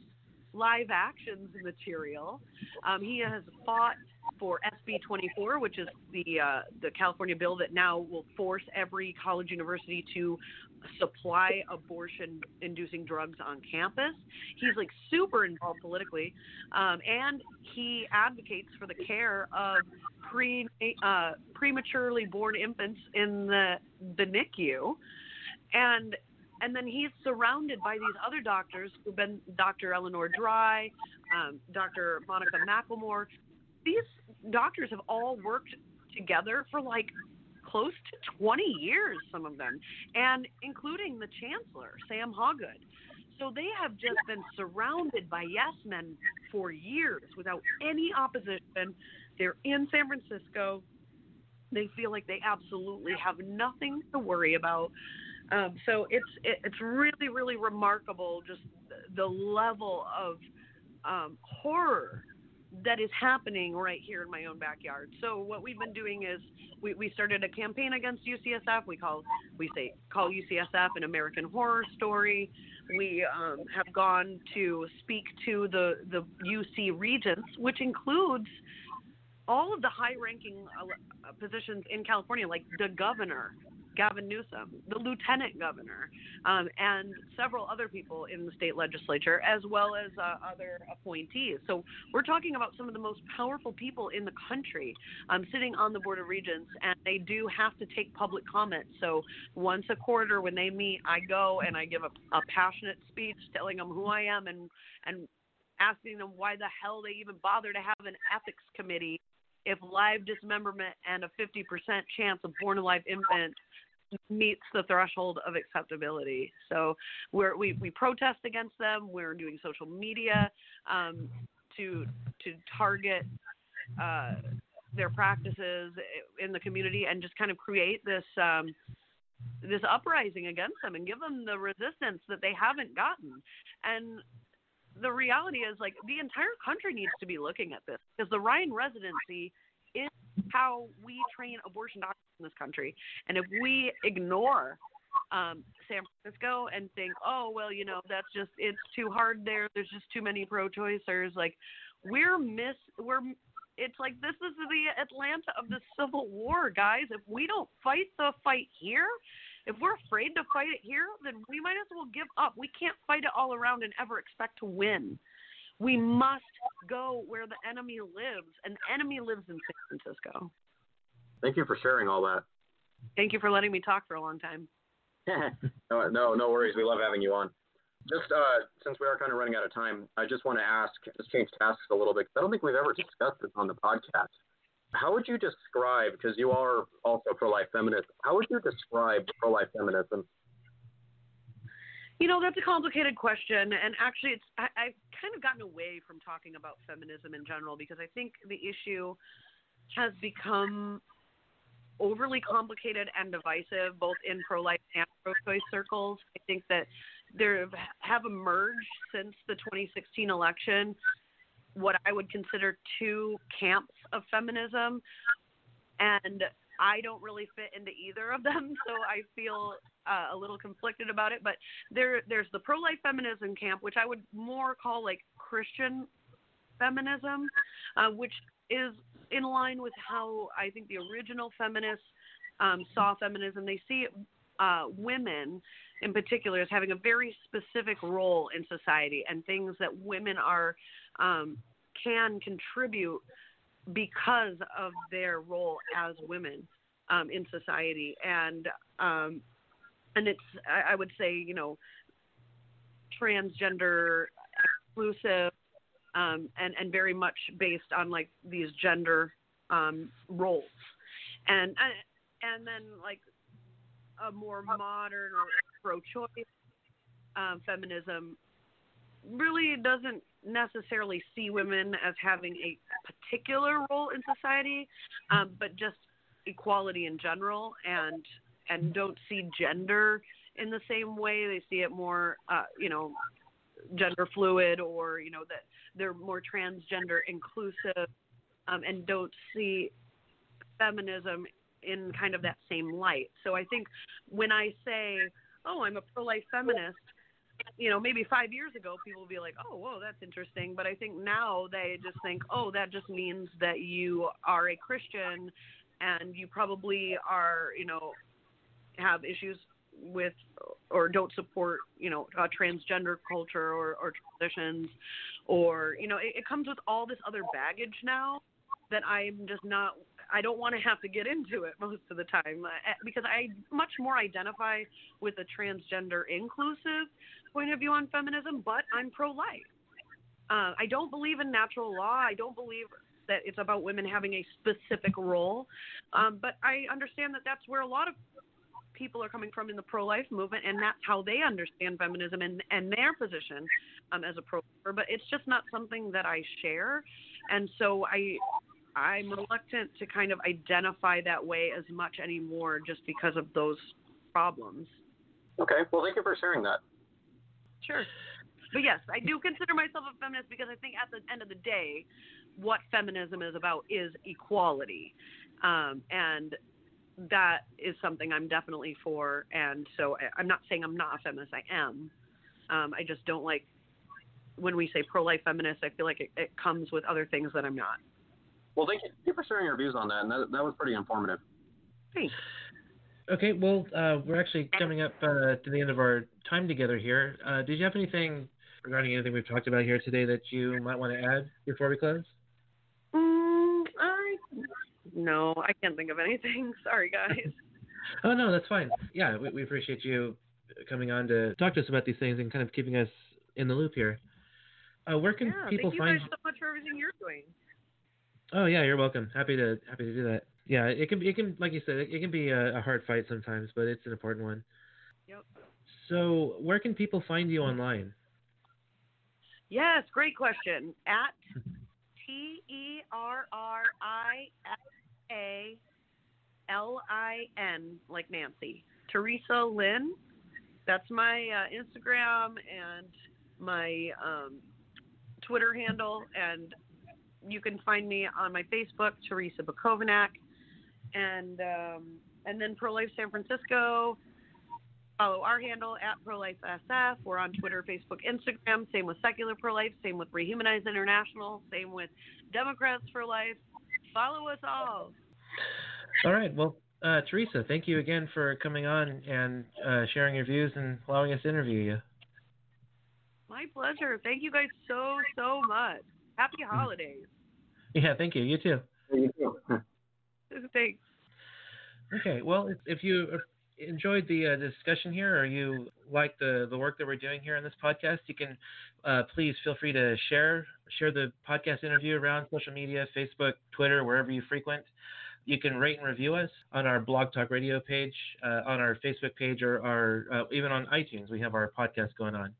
live actions material. Um, he has fought for SB 24, which is the uh, the California bill that now will force every college university to supply abortion-inducing drugs on campus. He's like super involved politically, um, and he advocates for the care of pre uh, prematurely born infants in the the NICU, and and then he's surrounded by these other doctors who've been Dr. Eleanor Drey, um, Dr. Monica McLemore. These doctors have all worked together for like close to 20 years, some of them, and including the chancellor, Sam Hawgood. So they have just been surrounded by yes men for years without any opposition. They're in San Francisco. They feel like they absolutely have nothing to worry about. Um, so it's it, it's really really remarkable just the level of um, horror that is happening right here in my own backyard. So what we've been doing is we, we started a campaign against UCSF. We call we say call UCSF an American horror story. We um, have gone to speak to the the UC regents, which includes all of the high-ranking uh, positions in California, like the governor, Gavin Newsom, the lieutenant governor, um, and several other people in the state legislature, as well as uh, other appointees. So we're talking about some of the most powerful people in the country um, sitting on the Board of Regents, and they do have to take public comment. So once a quarter, when they meet, I go and I give a, a passionate speech telling them who I am and and asking them why the hell they even bother to have an ethics committee if live dismemberment and a 50% chance of born alive infant meets the threshold of acceptability. So we're, we we protest against them. We're doing social media um, to to target uh, their practices in the community and just kind of create this. Um, this uprising against them and give them the resistance that they haven't gotten. And the reality is like the entire country needs to be looking at this because the Ryan residency is how we train abortion doctors in this country. And if we ignore um, San Francisco and think, oh well, you know, that's just it's too hard there. There's just too many pro-choicers. Like we're miss we're it's like this is the Atlanta of the Civil War, guys. If we don't fight the fight here, if we're afraid to fight it here, then we might as well give up. We can't fight it all around and ever expect to win. We must go where the enemy lives, and the enemy lives in San Francisco. Thank you for sharing all that. Thank you for letting me talk for a long time. no, no, no worries. We love having you on. just uh, since we are kind of running out of time, I just want to ask, just change tasks a little bit. I don't think we've ever discussed this on the podcast. How would you describe, because you are also pro-life feminist, how would you describe pro-life feminism? You know, that's a complicated question, and actually, it's I, I've kind of gotten away from talking about feminism in general because I think the issue has become overly complicated and divisive, both in pro-life and pro-choice circles. I think that there have emerged since the 2016 election what I would consider two camps of feminism, and I don't really fit into either of them, so I feel uh, a little conflicted about it. But there, there's the pro-life feminism camp, which I would more call like Christian feminism, uh, which is in line with how I think the original feminists um, saw feminism. They see uh, women in particular as having a very specific role in society and things that women are um, can contribute because of their role as women um, in society. And um, and it's I, I would say you know transgender exclusive um, and and very much based on like these gender um, roles, and and then like a more modern or pro-choice um, feminism really doesn't necessarily see women as having a particular role in society, um, but just equality in general, and and don't see gender in the same way. They see it more, uh, you know, gender fluid, or you know that they're more transgender inclusive um, and don't see feminism in kind of that same light. So I think when I say, oh, I'm a pro life feminist, you know, maybe five years ago people would be like, oh, whoa, that's interesting. But I think now they just think, oh, that just means that you are a Christian and you probably are, you know, have issues with or don't support you know uh, transgender culture or, or transitions or you know it, it comes with all this other baggage now that i'm just not i don't want to have to get into it most of the time uh, because i much more identify with a transgender inclusive point of view on feminism but i'm pro-life. Uh, i don't believe in natural law. I don't believe that it's about women having a specific role. Um, but i understand that that's where a lot of people are coming from in the pro-life movement, and that's how they understand feminism and, and their position um, as a pro-lifer. But it's just not something that I share, and so I I'm reluctant to kind of identify that way as much anymore, just because of those problems. Okay, well, thank you for sharing that. Sure. But yes, I do consider myself a feminist because I think at the end of the day, what feminism is about is equality. Um, and that is something I'm definitely for. And so I, am not saying I'm not a feminist. I am. Um, I just don't like when we say pro-life feminist. I feel like it, it, comes with other things that I'm not. Well, thank you for sharing your views on that, and that, that was pretty informative. Thanks. Okay, well, uh, we're actually coming up uh, to the end of our time together here. Uh, did you have anything regarding anything we've talked about here today that you might want to add before we close? Mm, I no, I can't think of anything. Sorry, guys. oh no, that's fine. Yeah, we, we appreciate you coming on to talk to us about these things and kind of keeping us in the loop here. Uh, where can yeah, people thank find? you guys so much for everything you're doing. Oh yeah, you're welcome. Happy to happy to do that. Yeah, it can be it can like you said it, it can be a, a, hard fight sometimes, but it's an important one. Yep. So where can people find you online? Yes, great question. At T E R R I S A L I N, like Nancy. Terrisa Lynn. That's my uh, Instagram and my um, Twitter handle, and you can find me on my Facebook, Terrisa Bukovinac, and um, and then Pro Life San Francisco. Follow our handle at ProLifeSF. We're on Twitter, Facebook, Instagram. Same with Secular Pro Life. Same with Rehumanize International. Same with Democrats for Life. Follow us all. All right. Well, uh, Terrisa, thank you again for coming on and uh, sharing your views and allowing us to interview you. My pleasure. Thank you guys so, so much. Happy holidays. Yeah, thank you. You too. You too. Thanks. Okay. Well, if you enjoyed the uh, discussion here or you like the, the work that we're doing here on this podcast, you can uh, please feel free to share share the podcast interview around social media, Facebook, Twitter, wherever you frequent. You can rate and review us on our Blog Talk Radio page, uh, on our Facebook page, or our, uh, even on iTunes. We have our podcast going on.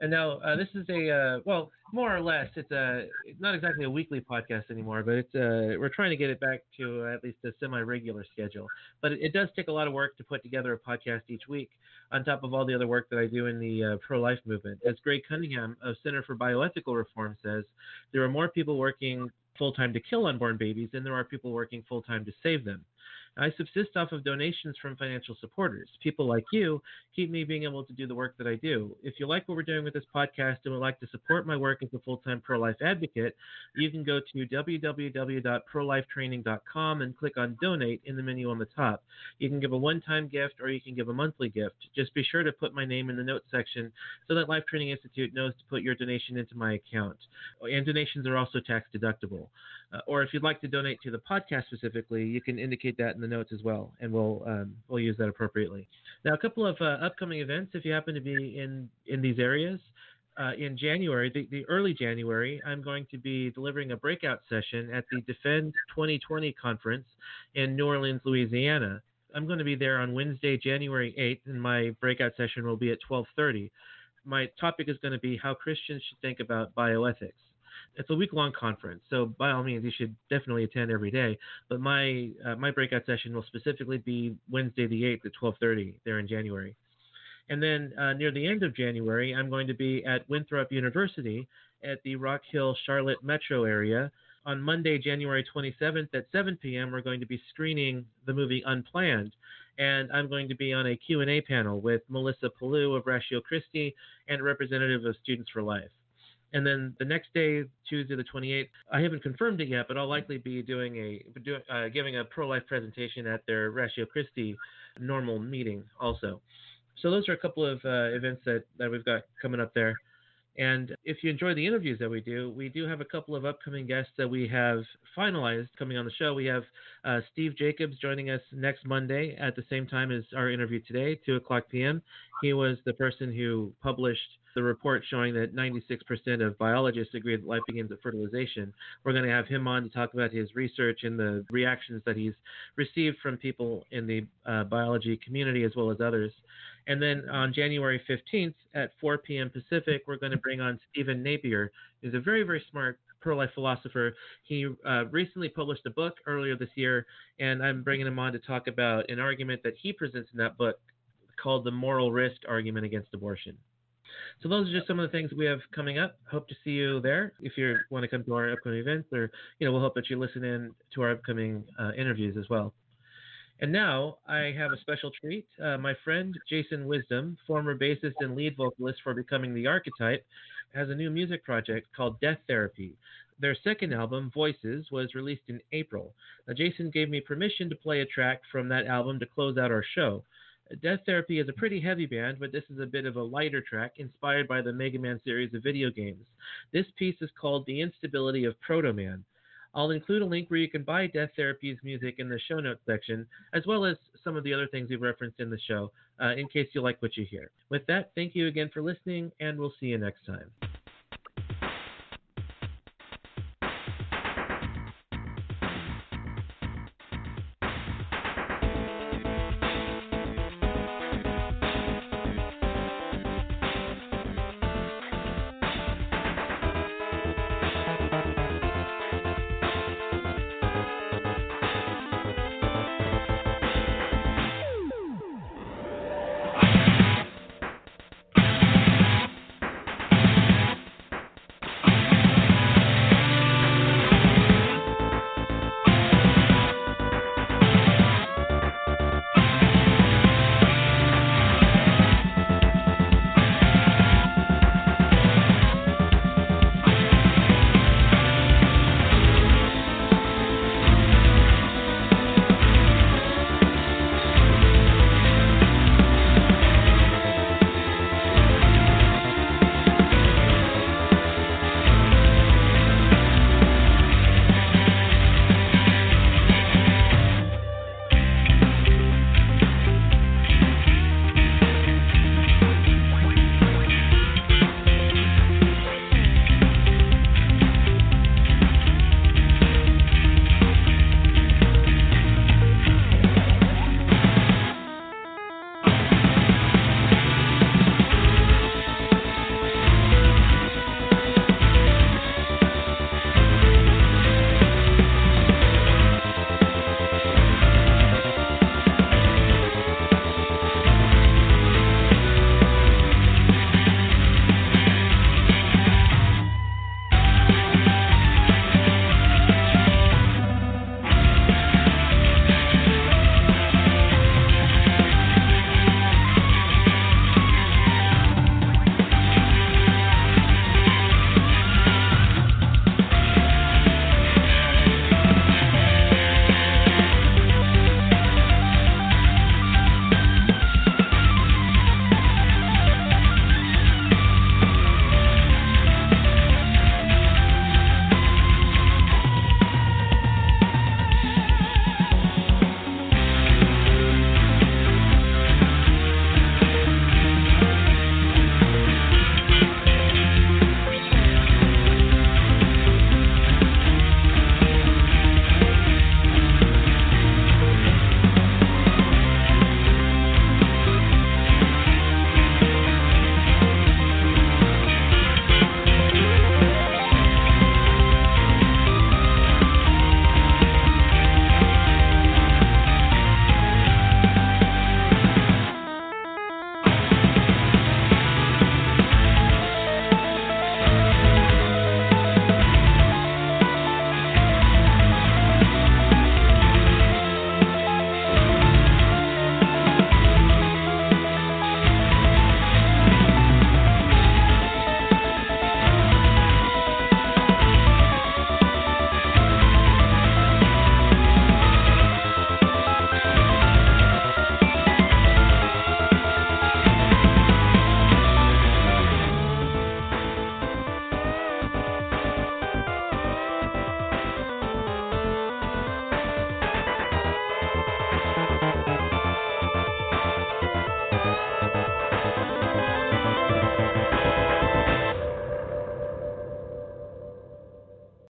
And now uh, this is a uh, well, more or less, it's a it's not exactly a weekly podcast anymore, but it's uh, we're trying to get it back to at least a semi-regular schedule. But it, it, does take a lot of work to put together a podcast each week, on top of all the other work that I do in the uh, pro-life movement. As Greg Cunningham of Center for Bioethical Reform says, there are more people working full time to kill unborn babies than there are people working full time to save them. I subsist off of donations from financial supporters. People like you keep me being able to do the work that I do. If you like what we're doing with this podcast and would like to support my work as a full time pro life advocate, you can go to www.prolifetraining.com and click on donate in the menu on the top. You can give a one time gift or you can give a monthly gift. Just be sure to put my name in the notes section so that Life Training Institute knows to put your donation into my account. And donations are also tax deductible. Uh, or if you'd like to donate to the podcast specifically, you can indicate that in the notes as well, and we'll um, we'll use that appropriately. Now, a couple of uh, upcoming events, if you happen to be in in these areas. Uh, in January, the, the, early January, I'm going to be delivering a breakout session at the Defend 2020 conference in New Orleans, Louisiana. I'm going to be there on Wednesday, January 8th, and my breakout session will be at 12:30. My topic is going to be how Christians should think about bioethics it's a week long conference, so by all means, you should definitely attend every day. But my uh, my breakout session will specifically be Wednesday the 8th at 12:30 there in January. And then uh, near the end of January, I'm going to be at Winthrop University at the Rock Hill Charlotte metro area. On Monday, January 27th at 7 p.m., we're going to be screening the movie Unplanned, and I'm going to be on a Q&A panel with Melissa Palou of Ratio Christi and a representative of Students for Life. And then the next day, Tuesday the 28th, I haven't confirmed it yet, but I'll likely be doing a do, uh, giving a pro-life presentation at their Ratio Christi normal meeting also. So those are a couple of uh, events that, that we've got coming up there. And if you enjoy the interviews that we do, we do have a couple of upcoming guests that we have finalized coming on the show. We have uh, Steve Jacobs joining us next Monday at the same time as our interview today, 2 o'clock p.m. He was the person who published the report showing that 96% of biologists agree that life begins at fertilization. We're going to have him on to talk about his research and the reactions that he's received from people in the uh, biology community as well as others. And then on January 15th at 4 p.m. Pacific, we're going to bring on Stephen Napier, who's a very, very smart pro-life philosopher. He uh, recently published a book earlier this year, and I'm bringing him on to talk about an argument that he presents in that book called the moral risk argument against abortion. So those are just some of the things we have coming up. Hope to see you there if you want to come to our upcoming events, or you know, we'll hope that you listen in to our upcoming uh, interviews as well. And now I have a special treat. Uh, my friend Jason Wisdom, former bassist and lead vocalist for Becoming the Archetype, has a new music project called Death Therapy. Their second album, Voices, was released in April. Now, Jason gave me permission to play a track from that album to close out our show. Death Therapy is a pretty heavy band, but this is a bit of a lighter track inspired by the Mega Man series of video games. This piece is called The Instability of Proto Man. I'll include a link where you can buy Death Therapy's music in the show notes section, as well as some of the other things we've referenced in the show, uh, in case you like what you hear. With that, thank you again for listening, and we'll see you next time.